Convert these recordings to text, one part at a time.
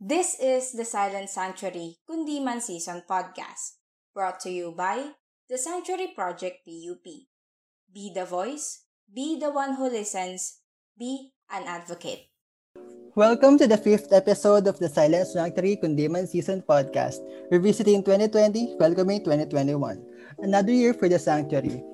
This is the Silent Sanctuary Kundiman Season Podcast, brought to you by the Sanctuary Project PUP. Be the voice, be the one who listens, be an advocate. Welcome to the fifth episode of the Silent Sanctuary Kundiman Season Podcast, revisiting 2020, welcoming 2021. Another year for the Sanctuary.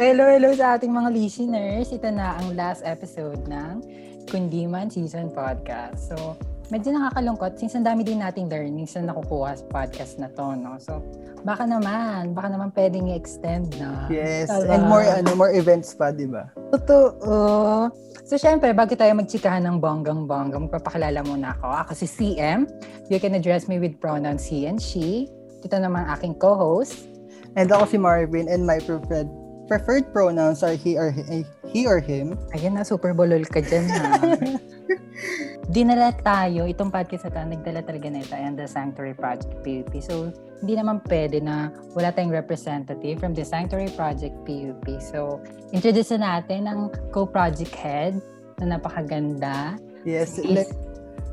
Hello, hello sa ating mga listeners. Ito na ang last episode ng Kundiman Season Podcast. So, medyo nakakalungkot since ang dami din nating learnings na nakukuha sa podcast na to, no? So, baka naman, baka naman pwedeng i-extend na. Yes, Diba? and more ano more events pa, di ba? Totoo. So, syempre, bago tayo magchikahan ng bonggang-bongga, magpapakilala muna ako. Ako si CM. You can address me with pronouns he and she. Ito naman aking co-host. And ako si Marvin and my preferred preferred pronouns are he or he, he or him. Ayan na, super bolol ka dyan ha. Dinala tayo, itong podcast na to, nagdala talaga na ito and the Sanctuary Project PUP. So, hindi naman pwede na wala tayong representative from the Sanctuary Project PUP. So, introduce na natin ang co-project head na napakaganda. Yes, Miss, let,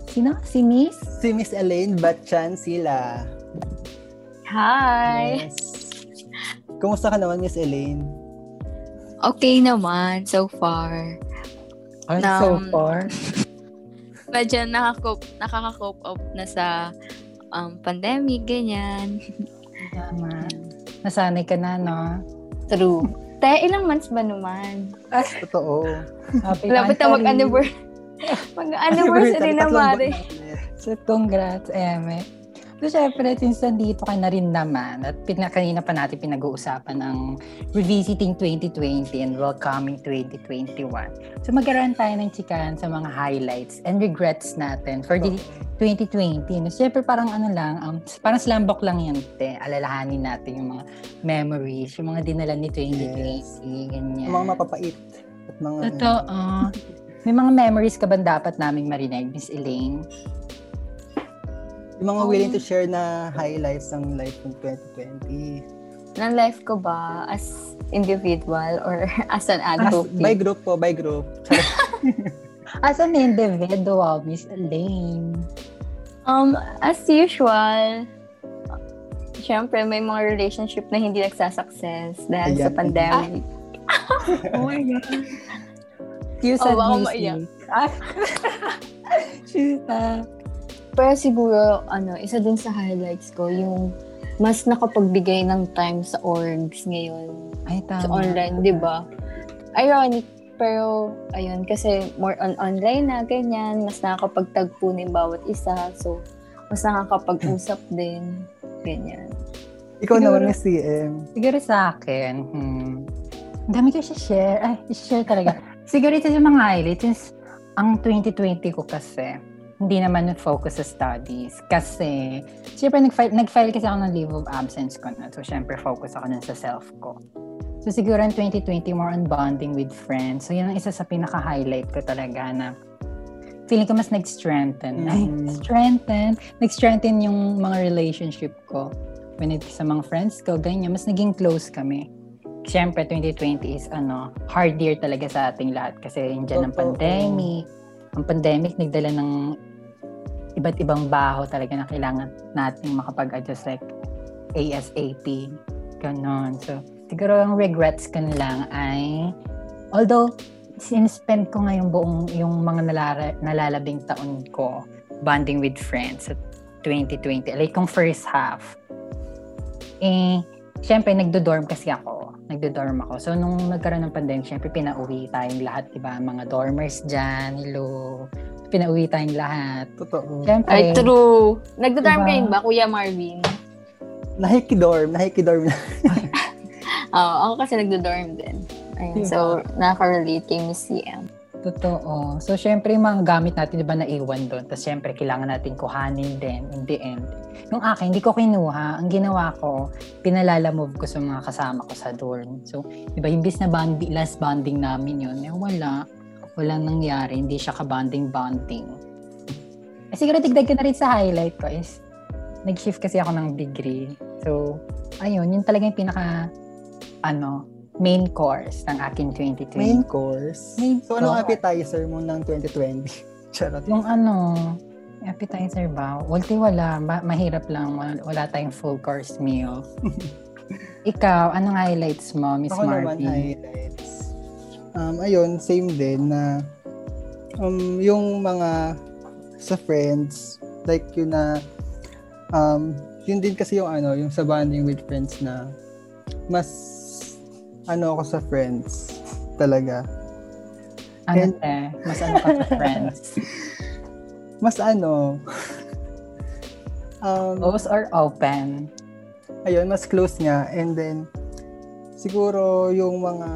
sino? Si Miss? si Miss Elaine Batchan sila. Hi! Yes. Kumusta ka naman, Miss Elaine? Okay naman, so far. Ay, Nam- so far. Medyo nakaka-cope, nakaka-cope up na sa um, pandemic, ganyan. Tama. Nasanay ka na, no? True. Te, ilang months ba naman? Totoo. Happy Lapit na mag-anniversary. mag-anniversary na, Mare. So, congrats, Eme. So, syempre, since nandito ka na rin naman, at pina, kanina pa natin pinag-uusapan ng revisiting 2020 and welcoming 2021. So, magkaroon tayo ng chikahan sa mga highlights and regrets natin for the 2020. No? Syempre, parang ano lang, um, parang slambok lang yan, te. Alalahanin natin yung mga memories, yung mga dinala ni 2020, ganyan. Yung mga mapapait. At mga, Totoo. May mga memories ka ba dapat naming marinig, Miss Elaine? Yung mga Oh. willing to share na highlights ng life ng 2020. Ng life ko ba as individual or as an As, adult? by group po, by group. As an individual, Miss Elaine. Um, as usual, syempre may mga relationship na hindi nagsasucess dahil sa Ayan. pandemic. Oh my God. You Oh, said maiyak. Ah. She's uh, Pero siguro, ano, isa din sa highlights ko, yung mas nakapagbigay ng time sa orgs ngayon Ay, tama. sa online, di ba? Ironic, pero ayun, kasi more on online na, ganyan, mas nakakapagtagpo ng bawat isa, so mas nakakapag-usap din, ganyan. Ikaw Siguro- naman, Miss CM. Siguro sa akin, hmm, ang dami ko share. Ay, share talaga. Siguro ito yung mga highlights. Ang 2020 ko kasi, hindi naman nag-focus sa studies. Kasi, syempre, nag-file, nag-file kasi ako ng leave of absence ko na. So, syempre, focus ako nun sa self ko. So, siguro in 2020, more on bonding with friends. So, yun ang isa sa pinaka-highlight ko talaga na feeling ko mas nag-strengthen. Mm. strengthen. Nag-strengthen yung mga relationship ko when it sa mga friends ko, ganyan, mas naging close kami. Siyempre, 2020 is ano, hard year talaga sa ating lahat kasi indiyan ang Totoo. pandemic. Ang pandemic nagdala ng iba't ibang baho talaga na kailangan nating makapag-adjust like ASAP. Ganon. So, siguro ang regrets ko lang ay although sinspend ko ngayong buong yung mga nalara, nalalabing taon ko bonding with friends sa 2020. Like, kung first half, eh, syempre, nagdo-dorm kasi ako. Nagdo-dorm ako. So, nung nagkaroon ng pandemic, syempre, pinauwi tayong lahat, diba? Mga dormers dyan, hello. Pinauwi tayong lahat. Totoo. Syempre, Ay, true. Nagda-dorm Diba? kayo ba, Kuya Marvin? Nahikidorm, nahikidorm na. Oo, ako kasi nagdo-dorm din. Ayun, Diba? so, nakaka-relate kay Miss CM. Totoo. So, syempre, yung mga gamit natin, di ba, naiwan doon. Tapos, syempre, kailangan natin kuhanin din in the end. Yung akin, hindi ko kinuha. Ang ginawa ko, pinalala-move ko sa mga kasama ko sa dorm. So, di ba, imbis na bandi, last bonding namin yun, eh, wala. Walang nangyari. Hindi siya ka-bonding-bonding. Eh, siguro, tigdag ko na rin sa highlight ko is, nag-shift kasi ako ng degree. So, ayun, yun talaga yung pinaka, ano, main course ng aking 2020. Main course. Main so, anong course. appetizer mo ng 2020? Charot. Yung ano, Appetizer ba? Ulti wala. Ma- mahirap lang. Wala, wala tayong full course meal. Ikaw, anong highlights mo, Miss Ako naman, Marvin? highlights. Um, ayun, same din na um, yung mga sa friends, like yun na um, yun din kasi yung ano, yung sa bonding with friends na mas ano ako sa friends talaga. Ano And- te? Mas ano ka sa friends? Mas ano um, Close or open? ayun, mas close nga. And then, siguro yung mga,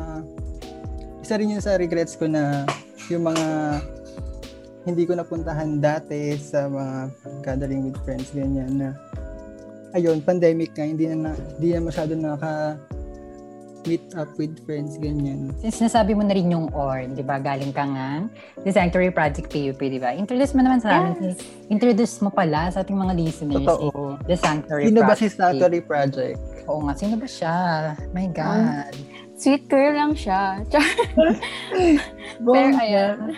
isa rin yun sa regrets ko na yung mga hindi ko napuntahan dati sa mga gathering with friends, ganyan na, ayun, pandemic nga, hindi na, na hindi na masyado naka meet up with friends, ganyan. Since nasabi mo na rin yung OR, di ba? Galing ka nga. The Sanctuary Project PUP, di ba? Introduce mo naman sa amin. Introduce mo pala sa ating mga listeners. Totoo. The Sanctuary Sino ba si Project. Sanctuary Project? Oo nga. Sino ba siya? My God. Sweet girl lang siya. Pero ayan,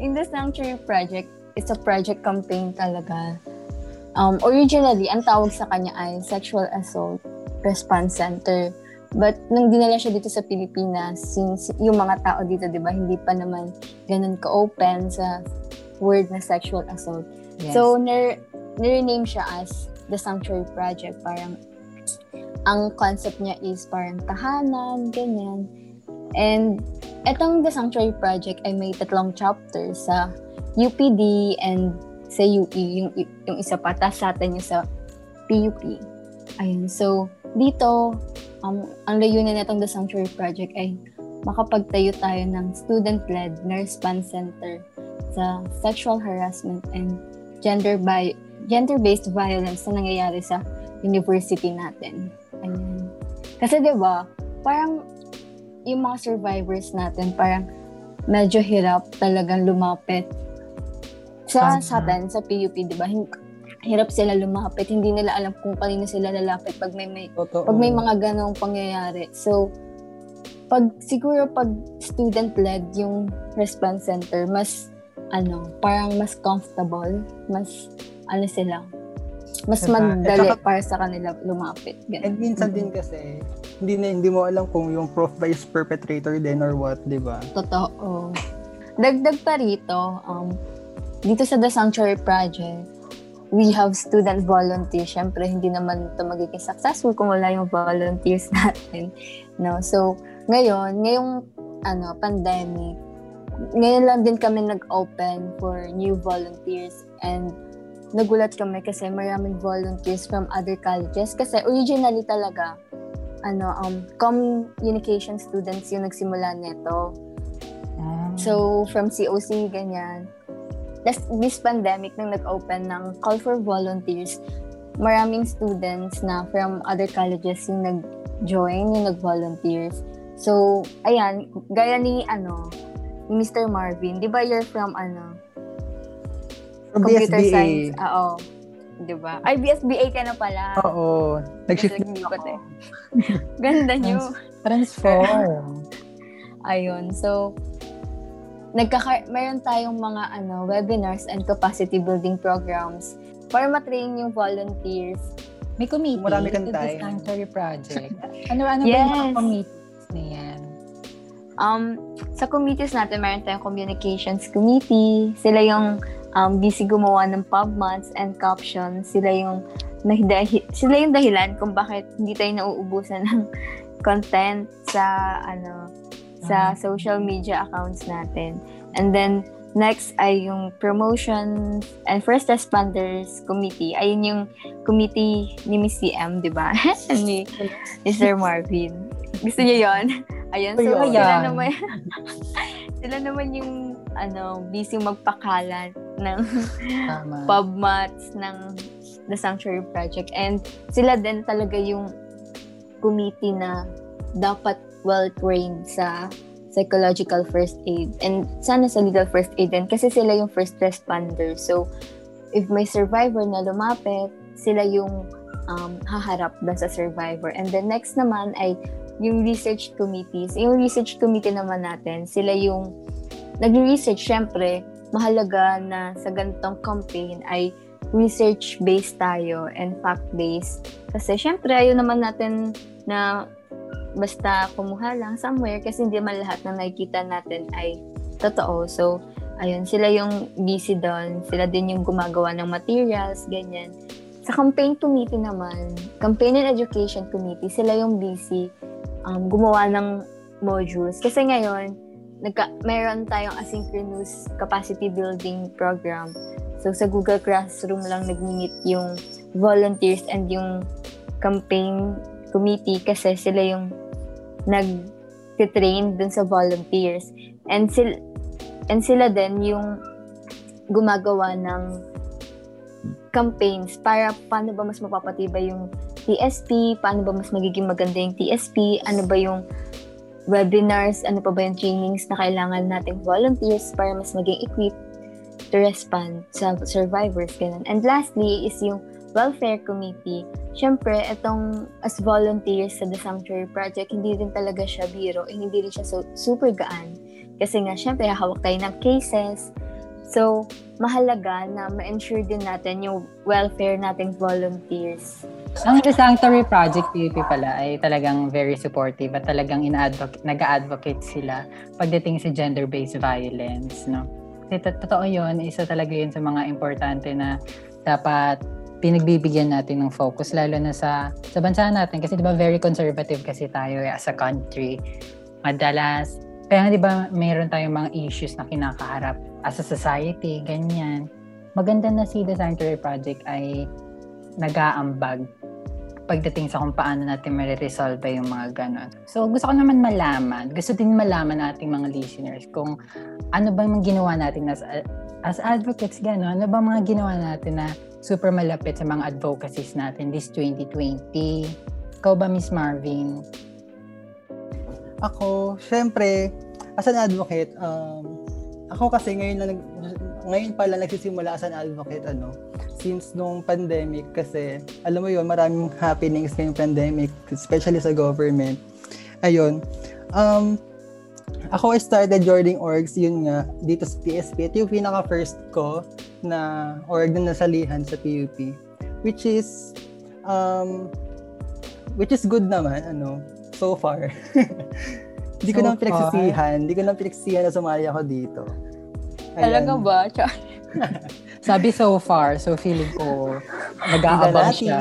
in the Sanctuary Project, it's a project campaign talaga. Um, originally, ang tawag sa kanya ay Sexual Assault Response Center. But nung dinala siya dito sa Pilipinas, since yung mga tao dito, di ba, hindi pa naman ganun ka-open sa word na sexual assault. Yes. So, nir- nire-name siya as The Sanctuary Project. Parang, ang concept niya is parang tahanan, ganyan. And, etong The Sanctuary Project ay may tatlong chapters sa UPD and sa UE, yung, yung isa pa, tas sa atin yung sa PUP. Ayun, so, dito, um, ang layunin nitong The Sanctuary Project ay makapagtayo tayo ng student-led na response center sa sexual harassment and gender bi- gender-based violence na nangyayari sa university natin. Ayan. Kasi 'di ba, parang yung mga survivors natin parang medyo hirap talagang lumapit sa sa atin sa PUP, 'di ba? Hirap sila lumapit, hindi nila alam kung kanino sila lalapit pag may, may Totoo. pag may mga ganong pangyayari. So, pag siguro pag student-led yung response center, mas ano, parang mas comfortable, mas ano sila, mas Diba? madali At saka- para sa kanila lumapit. Ganun. And minsan din kasi, hindi na hindi mo alam kung yung prof ba is perpetrator din or what, di ba? Totoo. Dagdag pa rito, um, dito sa The Sanctuary Project, we have student volunteers. Siyempre, hindi naman ito magiging successful kung wala yung volunteers natin. No? So, ngayon, ngayong ano, pandemic, ngayon lang din kami nag-open for new volunteers and nagulat kami kasi maraming volunteers from other colleges kasi originally talaga ano um communication students yung nagsimula nito. Ah. So, from COC, ganyan. Tapos, this pandemic, nung nag-open ng Call for Volunteers, maraming students na from other colleges yung nag-join, yung nag-volunteers. So, ayan, gaya ni, ano, ni Mr. Marvin, di ba you're from, ano, From computer BSBA. science? Oo. Di ba? Ay, BSBA ka na pala. Oo. Nag-shift nag-ikot ako. eh. Ganda nyo. Transform. Ayun. So, nagkaka mayroon tayong mga ano webinars and capacity building programs para matrain yung volunteers. May committee. Marami kang time. Sanctuary Project. ano, ano ba yung mga Yes. committees na yan? Um, sa committees natin, mayroon tayong communications committee. Sila yung um, busy gumawa ng PubMats and captions. Sila yung nahidahi- sila yung dahilan kung bakit hindi tayo nauubusan ng content sa ano sa social media accounts natin. And then next ay yung promotion and first responders committee. Ayun yung committee ni Miss CM, 'di ba? ni Mr. Marvin. Gusto niyo 'yon? Ayun, so Ayun. sila naman sila naman yung ano, busy magpakalat ng Tama. PubMats ng The Sanctuary Project. And sila din talaga yung committee na dapat well-trained sa psychological first aid. And sana sa legal first aid din kasi sila yung first responder. So, if may survivor na lumapit, sila yung um, haharap doon sa survivor. And then next naman ay yung research committees. Yung research committee naman natin, sila yung nagre-research, syempre, mahalaga na sa ganitong campaign ay research-based tayo and fact-based. Kasi syempre, ayaw naman natin na basta kumuha lang somewhere kasi hindi man lahat na nakikita natin ay totoo. So, ayun, sila yung busy doon. Sila din yung gumagawa ng materials, ganyan. Sa campaign committee naman, campaign and education committee, sila yung busy um, gumawa ng modules. Kasi ngayon, nagka, meron tayong asynchronous capacity building program. So, sa Google Classroom lang nag-meet yung volunteers and yung campaign committee kasi sila yung nag-train dun sa volunteers. And sila, and sila din yung gumagawa ng campaigns para paano ba mas mapapatibay yung TSP, paano ba mas magiging maganda yung TSP, ano ba yung webinars, ano pa ba yung trainings na kailangan nating volunteers para mas maging equipped to respond sa survivors, ganun. And lastly is yung welfare committee. Siyempre, itong as volunteers sa The Sanctuary Project, hindi din talaga siya biro, eh, hindi rin siya so, super gaan. Kasi nga, siyempre, hawak tayo ng cases. So, mahalaga na ma-ensure din natin yung welfare nating volunteers. Ang The Sanctuary Project PUP pala ay talagang very supportive at talagang ina-advocate, nag-advocate sila pagdating sa gender-based violence, no? Kasi totoo yun, isa talaga yun sa mga importante na dapat pinagbibigyan natin ng focus lalo na sa sa bansa natin kasi 'di ba very conservative kasi tayo eh, as a country. Madalas kaya 'di ba mayroon tayong mga issues na kinakaharap as a society, ganyan. Maganda na si The Sanctuary Project ay nag-aambag pagdating sa kung paano natin mariresolve yung mga ganon. So, gusto ko naman malaman, gusto din malaman ating mga listeners kung ano ba yung ginawa natin as, as advocates, gano'n, ano ba mga ginawa natin na super malapit sa mga advocacies natin this 2020? Ikaw ba, Miss Marvin? Ako, syempre, as an advocate, um, ako kasi ngayon na ngayon pala nagsisimula as an advocate ano? Since nung pandemic kasi alam mo yon maraming happenings ngayong pandemic especially sa government. Ayun. Um ako I started joining orgs yun nga dito sa PSP ito yung pinaka first ko na org na nasalihan sa PUP which is um which is good naman ano so far Hindi ko so naman pinagsisihan. Hindi ko naman pinagsisihan na sumali ako dito. Ayan. Talaga ba? Sabi so far, so feeling ko nag-aabang siya.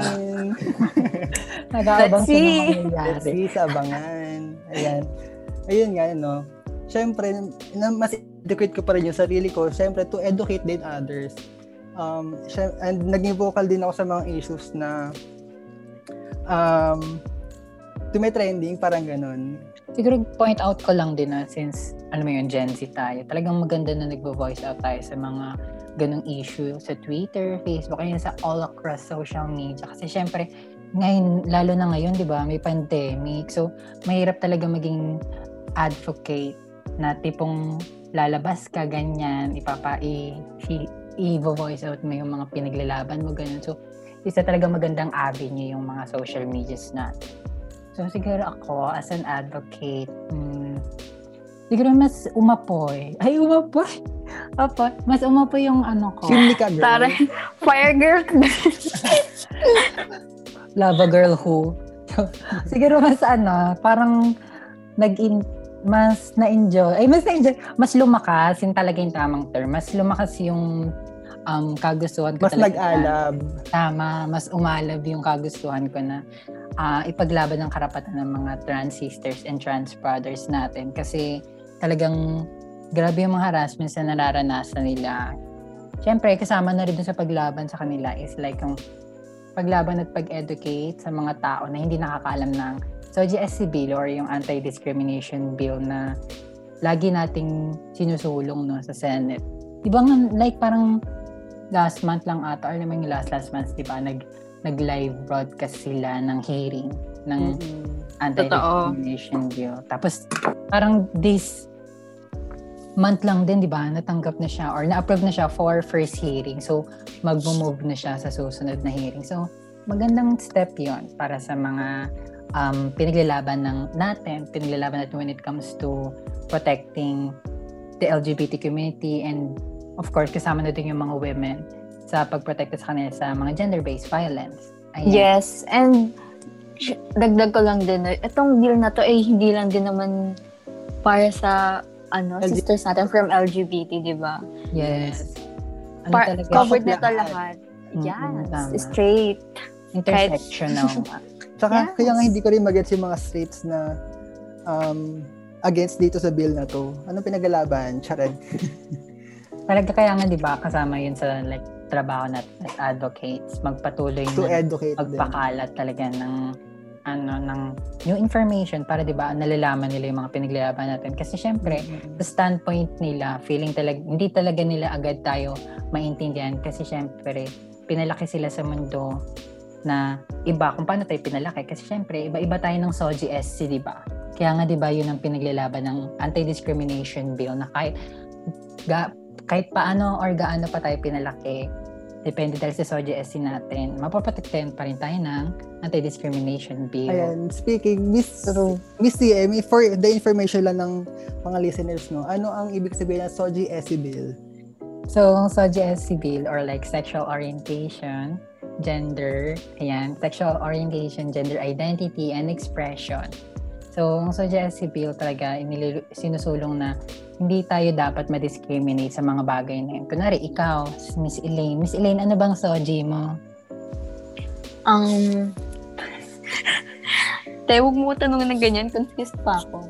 nag-aabang siya ng Let's see sa abangan. Ayan. Ayun nga, no. Siyempre, na, mas educate ko pa rin yung sarili ko. Siyempre, to educate din others. Um, and naging vocal din ako sa mga issues na um, tumitrending, parang ganun siguro point out ko lang din na since, alam mo yun, Gen Z tayo, talagang maganda na nagvo-voice out tayo sa mga ganong issue sa Twitter, Facebook, ayun sa all across social media. Kasi syempre, ngayon, lalo na ngayon, di ba, may pandemic. So, mahirap talaga maging advocate na tipong lalabas ka, ganyan, ipapa, i, i-voice out mo yung mga pinaglalaban mo, ganyan. So, isa talaga magandang avenue yung mga social medias natin. So, siguro ako, as an advocate, hmm, siguro mas umapoy. Ay, umapoy. Opo, mas umapoy yung ano ko. Chimney ka, girl. Tara, fire girl. Lava girl who. So, siguro mas ano, parang nag mas na-enjoy, ay mas na-enjoy, mas lumakas, yun talaga yung tamang term, mas lumakas yung um, kagustuhan ko mas talaga. Mas nag-alab. Tama, mas umalab yung kagustuhan ko na uh, ipaglaban ng karapatan ng mga trans sisters and trans brothers natin kasi talagang grabe yung mga harassments na nararanasan nila. Siyempre, kasama na rin sa paglaban sa kanila is like yung paglaban at pag-educate sa mga tao na hindi nakakaalam ng so GSC bill or yung anti-discrimination bill na lagi nating sinusulong no, sa Senate. Di ba like parang last month lang ata or naman yung last last month, di ba, nag nag-live broadcast sila ng hearing ng mm-hmm. anti-discrimination bill. Tapos, parang this month lang din, di ba, natanggap na siya or na-approve na siya for first hearing. So, mag-move na siya sa susunod na hearing. So, magandang step yon para sa mga um, pinaglalaban ng natin, pinaglalaban natin when it comes to protecting the LGBT community and of course, kasama na din yung mga women sa pagprotekta sa kanila sa mga gender-based violence. Ayan. Yes, and dagdag ko lang din, eh, itong deal na to ay hindi lang din naman para sa ano, LG- sisters natin from LGBT, di ba? Yes. Ano Par- talaga? covered na to lahat. lahat. Yes, tama. straight. Intersectional. Tsaka, Yes. kaya nga hindi ko rin magets yung mga states na um, against dito sa bill na to. Anong pinagalaban? Charad. talaga kaya nga, di ba, kasama yun sa like trabaho natin as advocates, magpatuloy To na educate them. magpakalat talaga ng ano ng new information para 'di ba nalalaman nila yung mga pinaglalaban natin kasi syempre sa standpoint nila feeling talaga hindi talaga nila agad tayo maintindihan kasi syempre pinalaki sila sa mundo na iba kung paano tayo pinalaki. Kasi syempre iba-iba tayo ng SOGI SC 'di ba? Kaya nga 'di ba yun ang pinaglalaban ng anti-discrimination bill na kahit ga, kahit paano or gaano pa tayo pinalaki depende dahil sa SOGI SC natin mapaprotektahan pa rin tayo ng anti-discrimination bill. Ayan, speaking, Miss, Miss CM, for the information lang ng mga listeners, no, ano ang ibig sabihin ng SOGI SC bill? So, ang SOGI-SC bill or like sexual orientation, gender, ayan, sexual orientation, gender identity, and expression. So, ang SOGI-SC bill talaga inilil- sinusulong na hindi tayo dapat ma-discriminate sa mga bagay na yun. Kunwari, ikaw, Miss Elaine. Miss Elaine, ano bang SOGI mo? Um, Te, huwag mo tanongin ng ganyan. Confused pa ako.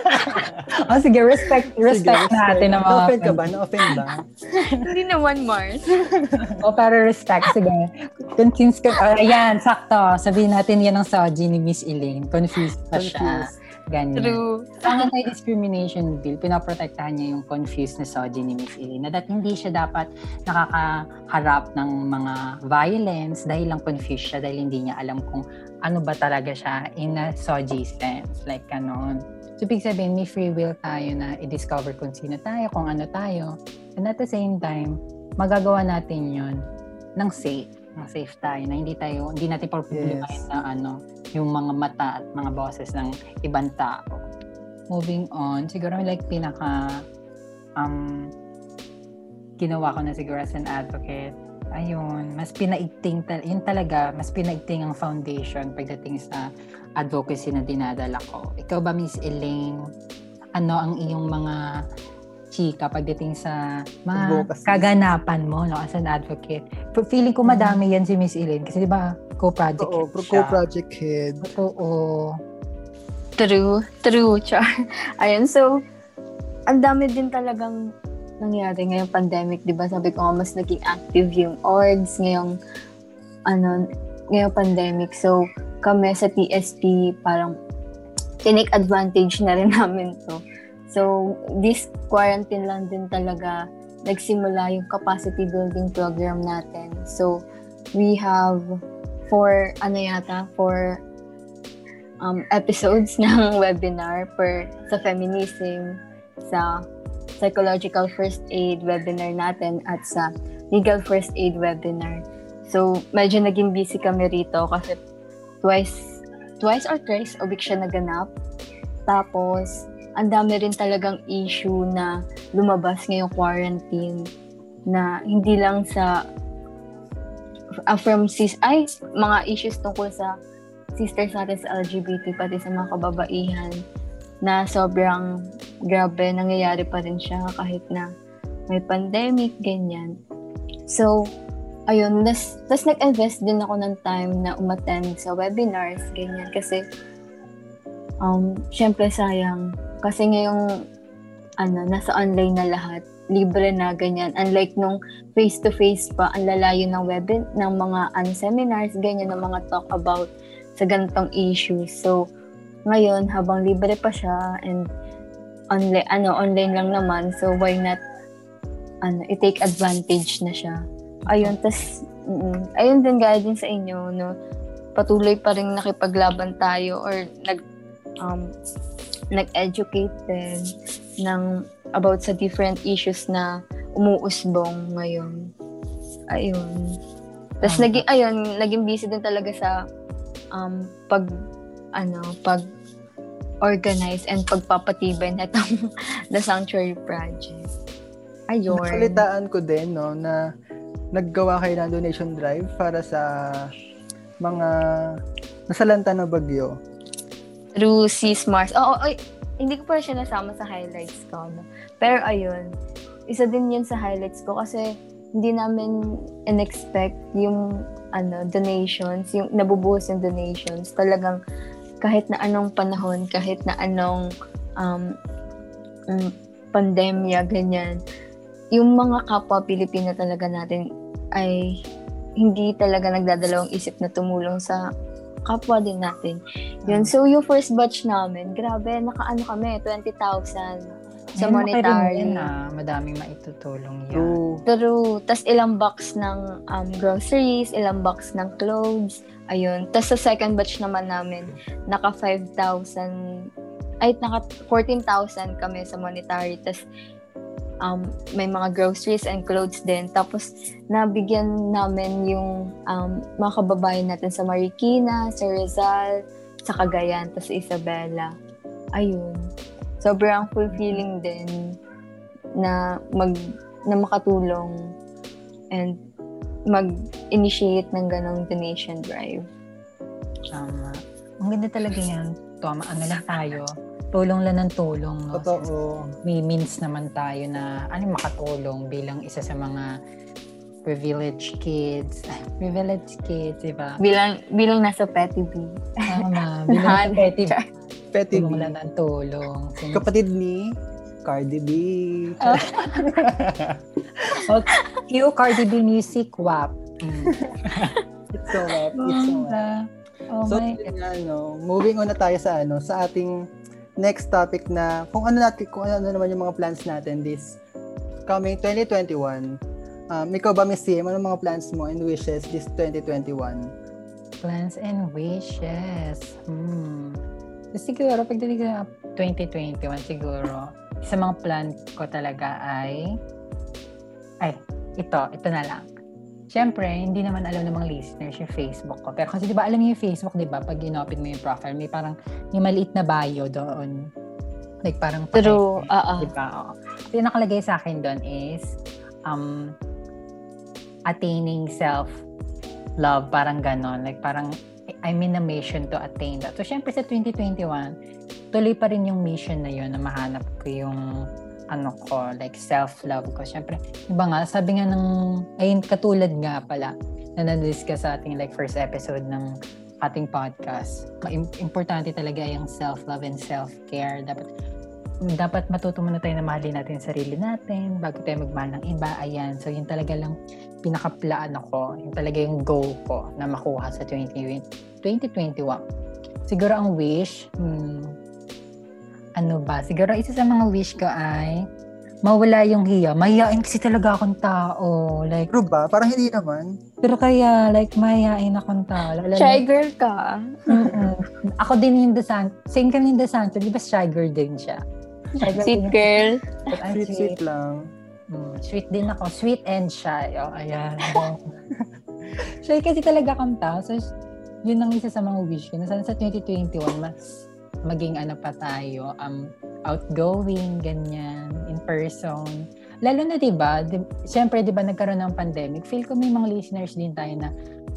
oh, sige, respect, respect Sige, natin ang mga Na-offend ka ba? Na-offend ba? Hindi naman, Mars. O, pero respect. Sige. Confused ka. Oh, ayan, sakto. Sabihin natin yan ang SOGI ni Miss Elaine. Confused pa siya. Confused. Ganyan. True. Ang anti-discrimination bill, pinaprotektahan niya yung confused na SOGI ni Miss Elaine na that hindi siya dapat nakakaharap ng mga violence dahil lang confused siya dahil hindi niya alam kung ano ba talaga siya in a SOGI sense. Like, ganon. So, ibig sabihin, may free will tayo na i-discover kung sino tayo, kung ano tayo. And at the same time, magagawa natin yun ng safe. Ng safe tayo, na hindi tayo, hindi natin problemahin Yes. na ano, yung mga mata at mga boses ng ibang tao. Moving on, siguro like pinaka um, ginawa ko na siguro as an advocate, ayun, mas pinaigting, tal- yun talaga, mas pinaigting ang foundation pagdating sa advocacy na dinadala ko. Ikaw ba, Miss Elaine, ano ang iyong mga chika pagdating sa mga Advocacy. kaganapan mo no, as an advocate? F- Feeling ko madami yan si Miss Elaine kasi di ba co-project Oo, head siya. co-project head. Totoo. True. True, Char. Ayun, so, ang dami din talagang nangyari ngayong pandemic, di ba? Sabi ko nga, mas naging active yung orgs ngayong, ano, ngayong pandemic. So, kami sa TSP, parang, tinake advantage na rin namin to. So, this quarantine lang din talaga nagsimula yung capacity building program natin. So, we have four, ano yata, four um, episodes ng webinar per sa feminism, sa psychological first aid webinar natin at sa legal first aid webinar. So, medyo naging busy kami rito kasi twice, twice or thrice a week siya naganap. Tapos, ang dami rin talagang issue na lumabas ngayong quarantine na hindi lang sa uh, from sis ay mga issues tungkol sa sisters natin sa LGBT pati sa mga kababaihan na sobrang grabe nangyayari pa rin siya kahit na may pandemic, ganyan. So, ayun, tas, tas nag-invest din ako ng time na umattend sa webinars, ganyan, kasi um, syempre sayang, kasi ngayong ano, nasa online na lahat, libre na ganyan. Unlike nung face-to-face pa, ang lalayo ng web ng mga ano, seminars, ganyan, ng mga talk about sa ganitong issues. So, ngayon, habang libre pa siya and online, ano, online lang naman, so why not ano, i-take advantage na siya. Ayun, tas, mm, ayun din din sa inyo, no, patuloy pa rin nakipaglaban tayo or nag, um, nag-educate din ng about sa different issues na umuusbong ngayon. Ayun. Tama. naging ayun, naging busy din talaga sa um pag ano, pag organize and pagpapatibay na itong The Sanctuary Project. Ayun. Nasalitaan ko din, no, na naggawa kayo ng donation drive para sa mga nasalanta na bagyo. Through Sis Mars. Oo, oh, hindi ko pa siya nasama sa highlights ko. No? Pero ayun, isa din yun sa highlights ko kasi hindi namin in-expect yung ano, donations, yung nabubuhos yung donations. Talagang kahit na anong panahon, kahit na anong um, um, pandemya, ganyan, yung mga kapwa Pilipino talaga natin ay hindi talaga nagdadalawang isip na tumulong sa kapwa din natin. Yun. So, yung first batch namin, grabe, nakaano kami, 20,000 sa Ayun, monetary. Yan, ah. Madaming maitutulong yan. True. True. Tapos ilang box ng um, groceries, ilang box ng clothes. Ayun. Tapos sa second batch naman namin, naka 5,000, ay naka 14,000 kami sa monetary. Tapos um, may mga groceries and clothes din. Tapos nabigyan namin yung um, mga kababayan natin sa Marikina, sa Rizal, sa Cagayan, tapos sa Isabela. Ayun. Sobrang fulfilling din na mag na makatulong and mag-initiate ng ganong donation drive. Tama. Ang ganda talaga yan. Tama, ano lang tayo. Tulong lang ng tulong. No? Totoo. May means naman tayo na ano makatulong bilang isa sa mga privileged kids. privileged kids, di ba? Bilang bilang nasa Petty B. Tama. Bilang sa petty, Petty tulong B. lang ng tulong. Sin- Kapatid ni Cardi B. oh, Q Cardi B Music WAP. Mm. It's so up. It's so up. Oh So, my yun nga, no, moving on na tayo sa ano, sa ating next topic na kung ano natin, kung ano naman yung mga plans natin this coming 2021. Um, ikaw ba, Miss CM, ano mga plans mo and wishes this 2021? Plans and wishes. Hmm. Siguro, pagdating sa 2021, siguro, sa mga plan ko talaga ay, ay, ito, ito na lang. Siyempre, hindi naman alam ng mga listeners yung Facebook ko. Pero kasi di ba, alam niyo yung Facebook, di ba? Pag inopen mo yung profile, may parang, may maliit na bio doon. Like parang, True. pakete. Oo. Di ba? Oo. So, yung nakalagay sa akin doon is, um, attaining self-love, parang ganon. Like, parang, I'm in a mission to attain that. So, syempre sa 2021, tuloy pa rin yung mission na yun na mahanap ko yung ano ko, like self-love ko. Syempre, iba nga, sabi nga ng, ayun, katulad nga pala, na na-discuss sa ating like first episode ng ating podcast. Im- Importante talaga yung self-love and self-care. Dapat dapat matuto muna tayo na mahalin natin sarili natin bago tayo magmahal ng iba. Ayan. So, yun talaga lang pinakaplaan ako. Yun talaga yung goal ko na makuha sa 2020, 2021. Siguro ang wish, hmm, ano ba? Siguro isa sa mga wish ko ay mawala yung hiya. Mahihain kasi talaga akong tao. Like, True ba? Parang hindi naman. pero kaya, like, mahihain akong tao. Lalo- Shy girl ka. Mm-mm. Ako din yung Desan. Same kami yung Desanto. Di ba shy girl din siya? Shy girl Sweet din- girl. But I'm Sweet, sweet. sweet lang. Mm, sweet din ako. Sweet and shy. Oh, ayan. shy kasi talaga akong tao. So, yun ang isa sa mga wish ko. Na sana sa 2021, mas maging ano pa tayo, um, outgoing, ganyan, in person. Lalo na, di ba, di, syempre, di ba, nagkaroon ng pandemic, feel ko may mga listeners din tayo na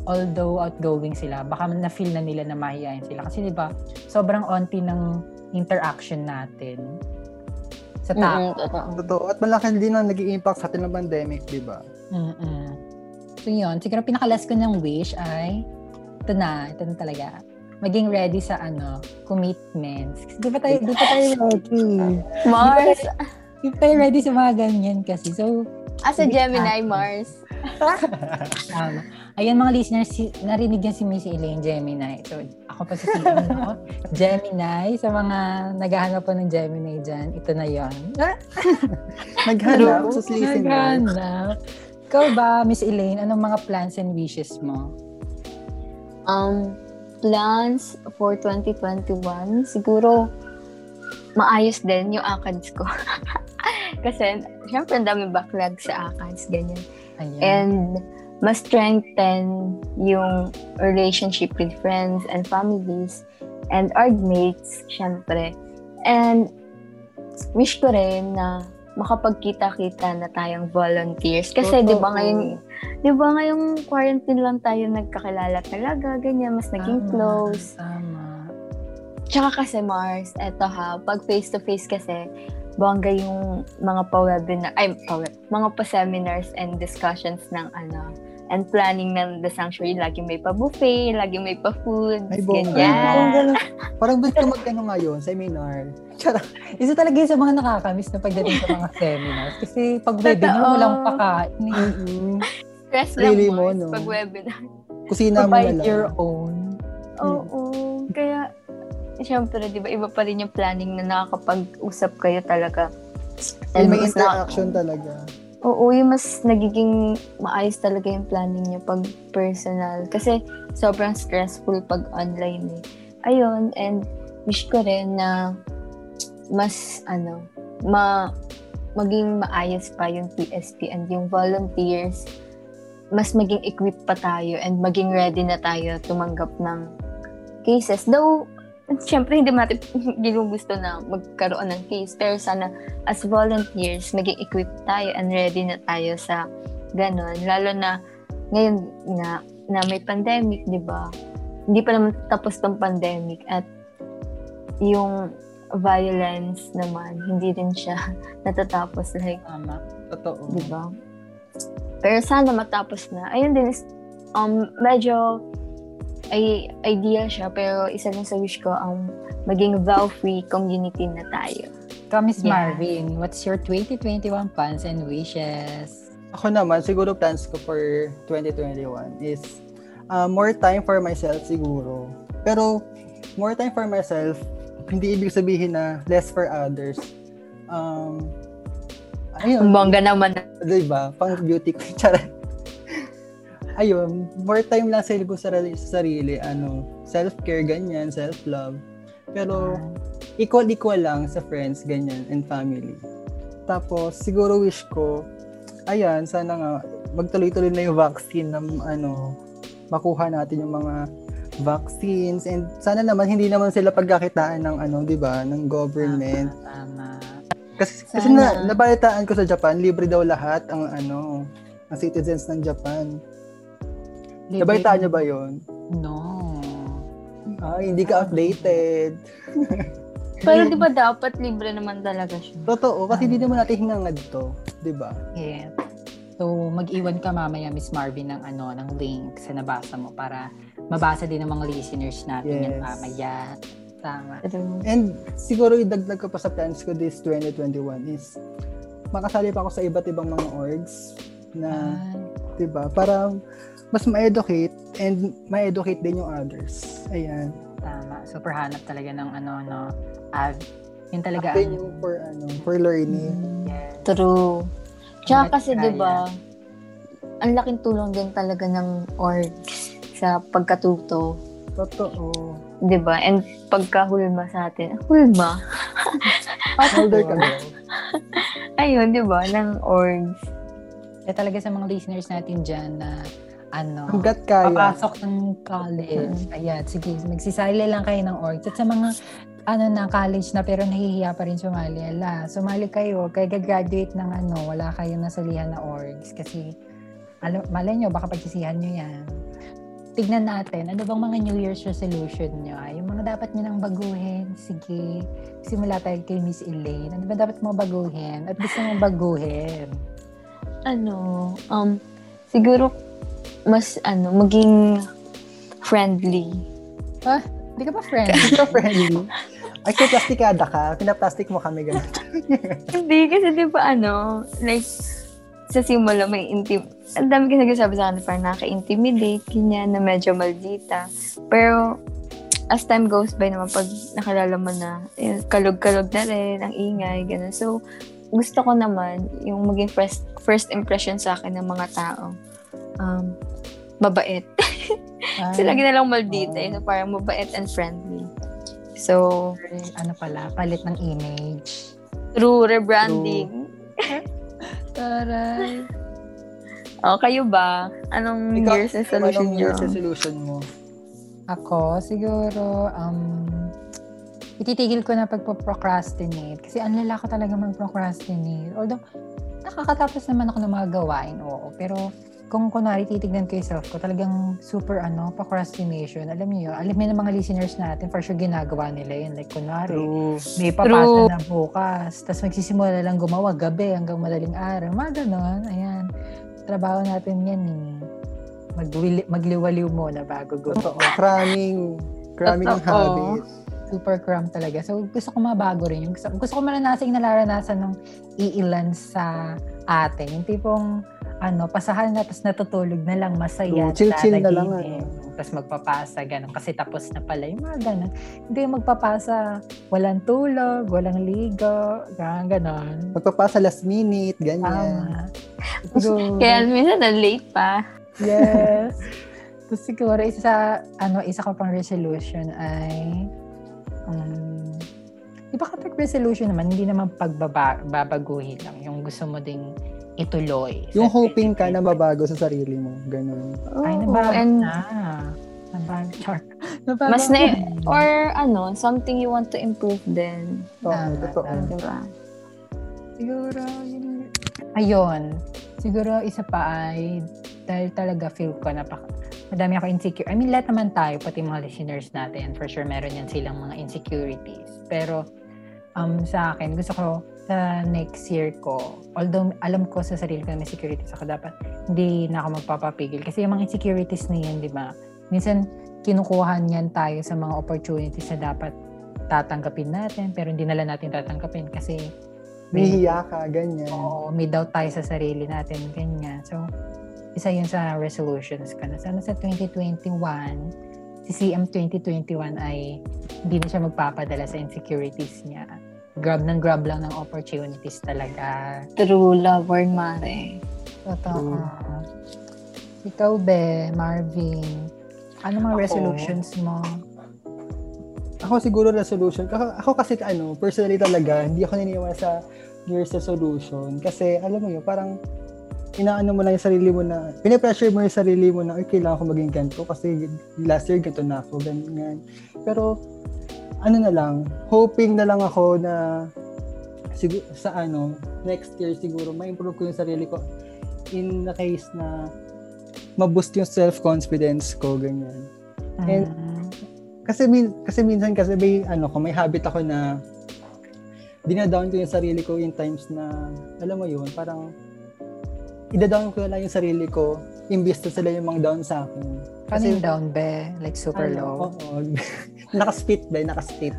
although outgoing sila, baka na-feel na nila na mahihayin sila. Kasi di ba, sobrang onti ng interaction natin sa tao. Mm-mm, totoo. At malaki din ang naging impact sa atin ng pandemic, di ba? Mm-mm. So yun, siguro pinakalas ko ng wish ay, ito na, ito na talaga. Maging ready sa ano, commitments. Kasi di ba tayo, di pa tayo ready? Mars. Di pa tayo ready sa mga ganyan kasi. So, As a Gemini, Mars. tama. Ayan mga listeners, si, narinig yan si Miss Elaine Gemini. So, ako pa si ano, Gemini. Sa mga naghahanap po ng Gemini dyan, ito na yon. Naghanap sa listeners. Naghahanap. Ikaw ba, Miss Elaine, anong mga plans and wishes mo? Um, plans for 2021, siguro maayos din yung ACADS ko. Kasi, syempre, ang dami backlog sa ACADS, ganyan. Ayan. And, mas strengthen yung relationship with friends and families and our mates, syempre. And, wish ko rin na makapagkita-kita na tayong volunteers. Kasi, di ba ngayon, di ba ngayong quarantine lang tayo nagkakilala talaga, ganyan, mas naging Tama, close. Tama. Tsaka kasi Mars, eto ha, pag face-to-face kasi, bongga yung mga pa-webinar, ay, pa mga pa-seminars and discussions ng ano, and planning ng The Sanctuary, lagi may pa-buffet, lagi may pa-food, Ay, ganyan. Parang ganun. Parang ka mag-ano ngayon? Seminar? Charot. Isa talaga yun sa mga nakakamiss na pagdating sa mga seminars. Kasi pag webinar, walang pakain. Mm-mm. Stress lang Really mo, no? pag webinar. Kusina mo na lang. your own. Oo. Kaya, syempre, di ba, iba pa rin yung planning na nakakapag-usap kayo talaga. Ay, may mas na- interaction talaga. Oo, yung mas nagiging maayos talaga yung planning niyo pag personal. Kasi sobrang stressful pag online eh. Ayun, and wish ko rin na mas, ano, ma maging maayos pa yung PSP and yung volunteers, mas maging equipped pa tayo and maging ready na tayo tumanggap ng cases. Though, syempre hindi natin ginugusto na magkaroon ng case. Pero sana as volunteers, maging equipped tayo and ready na tayo sa ganon. Lalo na ngayon nga na may pandemic, di ba? Hindi pa naman tapos tong pandemic at yung violence naman, hindi din siya natatapos like Tama. Totoo. di ba? Pero sana matapos na. Ayun din, is, um, medyo ay ideal siya, pero isa din sa wish ko ang maging vow-free community na tayo. Ikaw, Miss Yeah. Marvin, what's your 2021 plans and wishes? Ako naman, siguro plans ko for 2021 is uh, more time for myself siguro. Pero more time for myself, hindi ibig sabihin na less for others. Um, ayun, Ang bongga naman. di ba? Pang beauty queen. Charot. Ayun, more time lang sa sa sarili, sa sarili, ano, self-care, ganyan, self-love. Pero, equal-equal lang sa friends, ganyan, and family. Tapos, siguro wish ko, ayan, sana nga, magtuloy-tuloy na yung vaccine ng, ano, makuha natin yung mga vaccines and sana naman hindi naman sila pagkakitaan ng ano, 'di ba, ng government. Tama. Kasi kasi Sana. na nabalitaan ko sa Japan, libre daw lahat ang ano, ang citizens ng Japan. Nabalitaan niyo ba 'yon? No. Ah, hindi ka updated. Pero di ba dapat libre naman talaga siya? Totoo, kasi hindi naman natin hingangad to, 'di ba? Yeah. So, mag-iwan ka mamaya, Miss Marvin, ng ano, ng link sa nabasa mo para mabasa din ng mga listeners natin yan Yes. mamaya. Tama. And siguro idagdag ko pa sa plans ko this 2021 is makasali pa ako sa iba't ibang mga orgs na, Ah, 'di ba? Para mas ma-educate and ma-educate din yung others. Ayan. tama. Super hanap talaga ng ano, no. Av. Yun talaga. Then yung for ano, for learning. Yes. True. Tsaka kasi, di ba, ang laking tulong din talaga ng orgs sa pagkatuto. Totoo. Di ba? And pagkahulma sa atin. Hulma? Older ka ba? Ayun, di ba? Ng orgs. Kaya talaga sa mga listeners natin dyan na ano, Hanggat kaya. papasok ng college. Ayan, sige, magsisali lang kayo ng orgs. At sa mga ano na college na pero nahihiya pa rin sumali. Ala, sumali kayo. Kaya gagraduate ng ano, wala kayong nasalihan na orgs. Kasi, alam, malay nyo, baka pagsisihan nyo yan. Tignan natin, ano bang mga New Year's resolution nyo? Ay, yung mga dapat nyo nang baguhin. Sige, simula tayo kay Miss Elaine. Ano ba dapat mo baguhin? At gusto mong baguhin? Ano, um, siguro, mas, ano, maging friendly. Hindi ka ba friend? Hindi ka friendly. Ay, kung plastikada ka, pinaplastic mo kami ganun. Hindi, kasi di ba ano, like, sa simula may intim... Ang dami kasi nagsasabi sa akin, parang nakaka-intimidate, ganyan, na medyo maldita. Pero, as time goes by naman, pag nakilala mo na, eh, kalog-kalog na rin, ang ingay, gano'n. So, gusto ko naman, yung maging first, first impression sa akin ng mga tao, um, mabait. Kasi lagi na lang maldita, eh, so parang mabait and friendly. So, ano pala, palit ng image. through rebranding, Taray. Oh, kayo ba? Anong Ikaw, year's resolution anong year's resolution mo? Ako, siguro, um, ititigil ko na pagpo-procrastinate. Kasi ang lala ko talaga mag-procrastinate. Although, nakakatapos naman ako ng mga gawain, oo. Pero, kung kunwari titignan ko yung self ko, talagang super ano, procrastination. Alam niyo alam niyo ng mga listeners natin, for sure ginagawa nila yun. Like, kunwari, True. may papasa na bukas, tapos magsisimula lang gumawa gabi hanggang madaling araw. Mga ganon, ayan. Trabaho natin yan eh. Magwili, magliwaliw muna bago gumawa. Cramming. Cramming ng Totoo. habits. Super cram talaga. So, gusto ko mabago rin. Yung gusto, gusto ko maranasan yung naranasan ng iilan sa atin. Yung tipong, ano, pasahan na, tapos natutulog na lang, masaya. True. Chill-chill na lang, ano. Tapos magpapasa, ganun. Kasi tapos na pala yung mga ganun. Hindi magpapasa, walang tulog, walang ligo, ganun, ganun. Magpapasa last minute, ganyan. Tama. Kaya minsan na late pa. yes. Tapos siguro, isa sa, ano, isa ko pang resolution ay, um, di ba kapag resolution naman, hindi naman pagbabaguhin lang. Yung gusto mo ding ituloy. Yung hoping ka na 2020. mabago sa sarili mo. Ganun. Ay, nabago and na. Nabago. Char. Nabago Mas na, or ano, something you want to improve din. Oo, Tama, totoo. Diba? Siguro, yun. Ayun. Siguro, isa pa ay, dahil talaga feel ko na madami ako insecure. I mean, lahat naman tayo, pati mga listeners natin, for sure, meron yan silang mga insecurities. Pero, um, sa akin, gusto ko, sa next year ko, although alam ko sa sarili ko na may insecurities ako, dapat hindi na ako magpapapigil. Kasi yung mga insecurities na yan, di ba? Minsan, kinukuhan yan tayo sa mga opportunities na dapat tatanggapin natin, pero hindi nala natin tatanggapin kasi Nahihiya ka, ganyan. Oo, may doubt tayo sa sarili natin, ganyan. So, isa yun sa resolutions ko na sana sa 2021, si CM 2021 ay hindi na siya magpapadala sa insecurities niya. Grab ng grab lang ng opportunities talaga. True love or mare. Totoo. True. Ikaw, Be, Marvin, ano mga Ako? resolutions mo? Ako siguro resolution. Ako, ako kasi ano, personally talaga, hindi ako naniniwala sa New Year's resolution. Kasi alam mo yun, parang inaano mo lang yung sarili mo na, pinipressure mo yung sarili mo na, ay, kailangan ko maging ganito kasi last year ganito na ako, ganyan. Pero, ano na lang, hoping na lang ako na siguro sa ano, next year siguro, ma-improve ko yung sarili ko in the case na ma-boost yung self-confidence ko, ganyan. And- Mm. Kasi min kasi minsan kasi may ano ko may habit ako na dinadown ko yung sarili ko in times na alam mo yun parang ida-down ko na lang yung sarili ko imbis na sila yung mga down sa akin. Paano yung down, Be? Like super low? Oo. nakaspit ba? Nakaspit.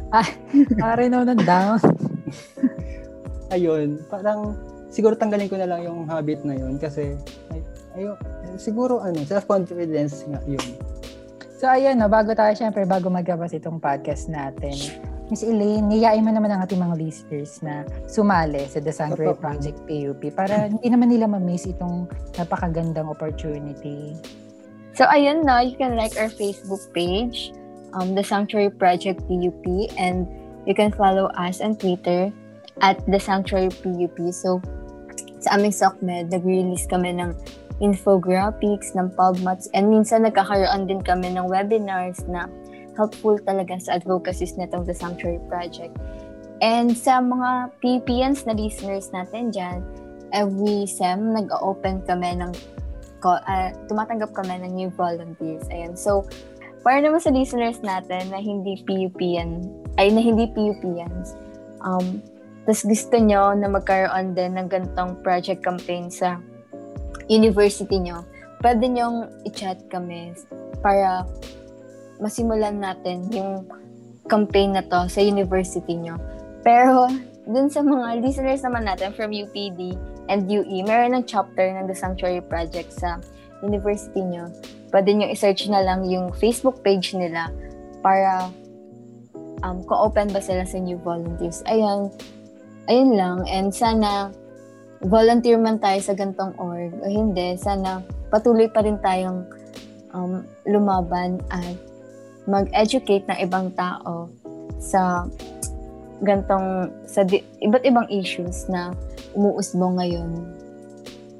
Pare na ng down. Ayun. Parang siguro tanggalin ko na lang yung habit na yun kasi ay, ayun, siguro ano, self-confidence nga yun. So, ayun, no, bago tayo, syempre, bago magkabas itong podcast natin, Miss Elaine, niyain mo naman ang ating mga listeners na sumali sa The Totoo. Project PUP para hindi naman nila ma-miss itong napakagandang opportunity. So, ayun na, you can like our Facebook page, um, The Sanctuary Project PUP, and you can follow us on Twitter at The Sanctuary PUP. So, sa aming SOCMED, nag-release kami ng infographics, ng PubMats, and minsan nagkakaroon din kami ng webinars na helpful talaga sa advocacies nitong The Sanctuary Project. And sa mga PPNs na listeners natin dyan, every SEM, nag-open kami ng ah, tumatanggap kami ng new volunteers. Ayan. So, para naman sa listeners natin na hindi PUPN, ay na hindi PUPNs, um, tas gusto nyo na magkaroon din ng ganitong project campaign sa university nyo, pwede nyong i-chat kami para masimulan natin yung campaign na to sa university nyo. Pero, dun sa mga listeners naman natin from UPD and UE, meron ng chapter ng The Sanctuary Project sa university nyo. Pwede nyo i-search na lang yung Facebook page nila para um, kung open ba sila sa new volunteers. Ayun, ayun lang. And sana volunteer man tayo sa gantong org o hindi, sana patuloy pa rin tayong um, lumaban at mag-educate ng ibang tao sa gantong sa di- iba't ibang issues na umuusbong ngayon.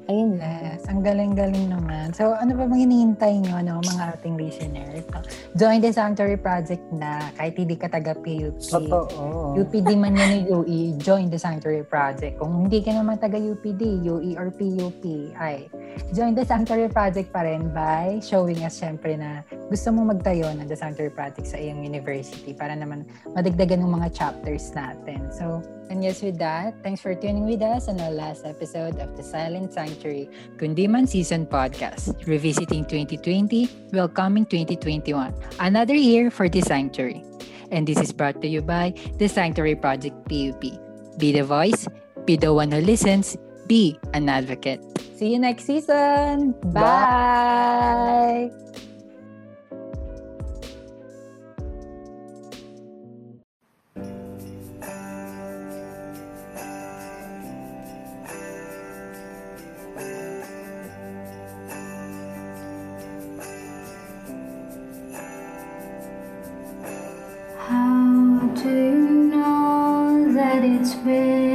Ayun. Yes, ang galing-galing naman. So, ano pa bang hinihintay nyo, no, mga ating listeners? Join the Sanctuary Project na kahit hindi ka taga PUP. Totoo. UPD man yan yung UE, join the Sanctuary Project. Kung hindi ka naman taga UPD, UE or PUP, ay join the Sanctuary Project pa rin by showing us syempre na gusto mo magtayo ng the Sanctuary Project sa iyong university para naman madagdagan ng mga chapters natin. So, and yes, with that, thanks for tuning with us on our last episode of the Silent Sanctuary Kundiman Season Podcast, revisiting 2020, welcoming 2021, another year for the Sanctuary. And this is brought to you by the Sanctuary Project PUP. Be the voice, be the one who listens, be an advocate. See you next season. Bye. How do you know that it's winter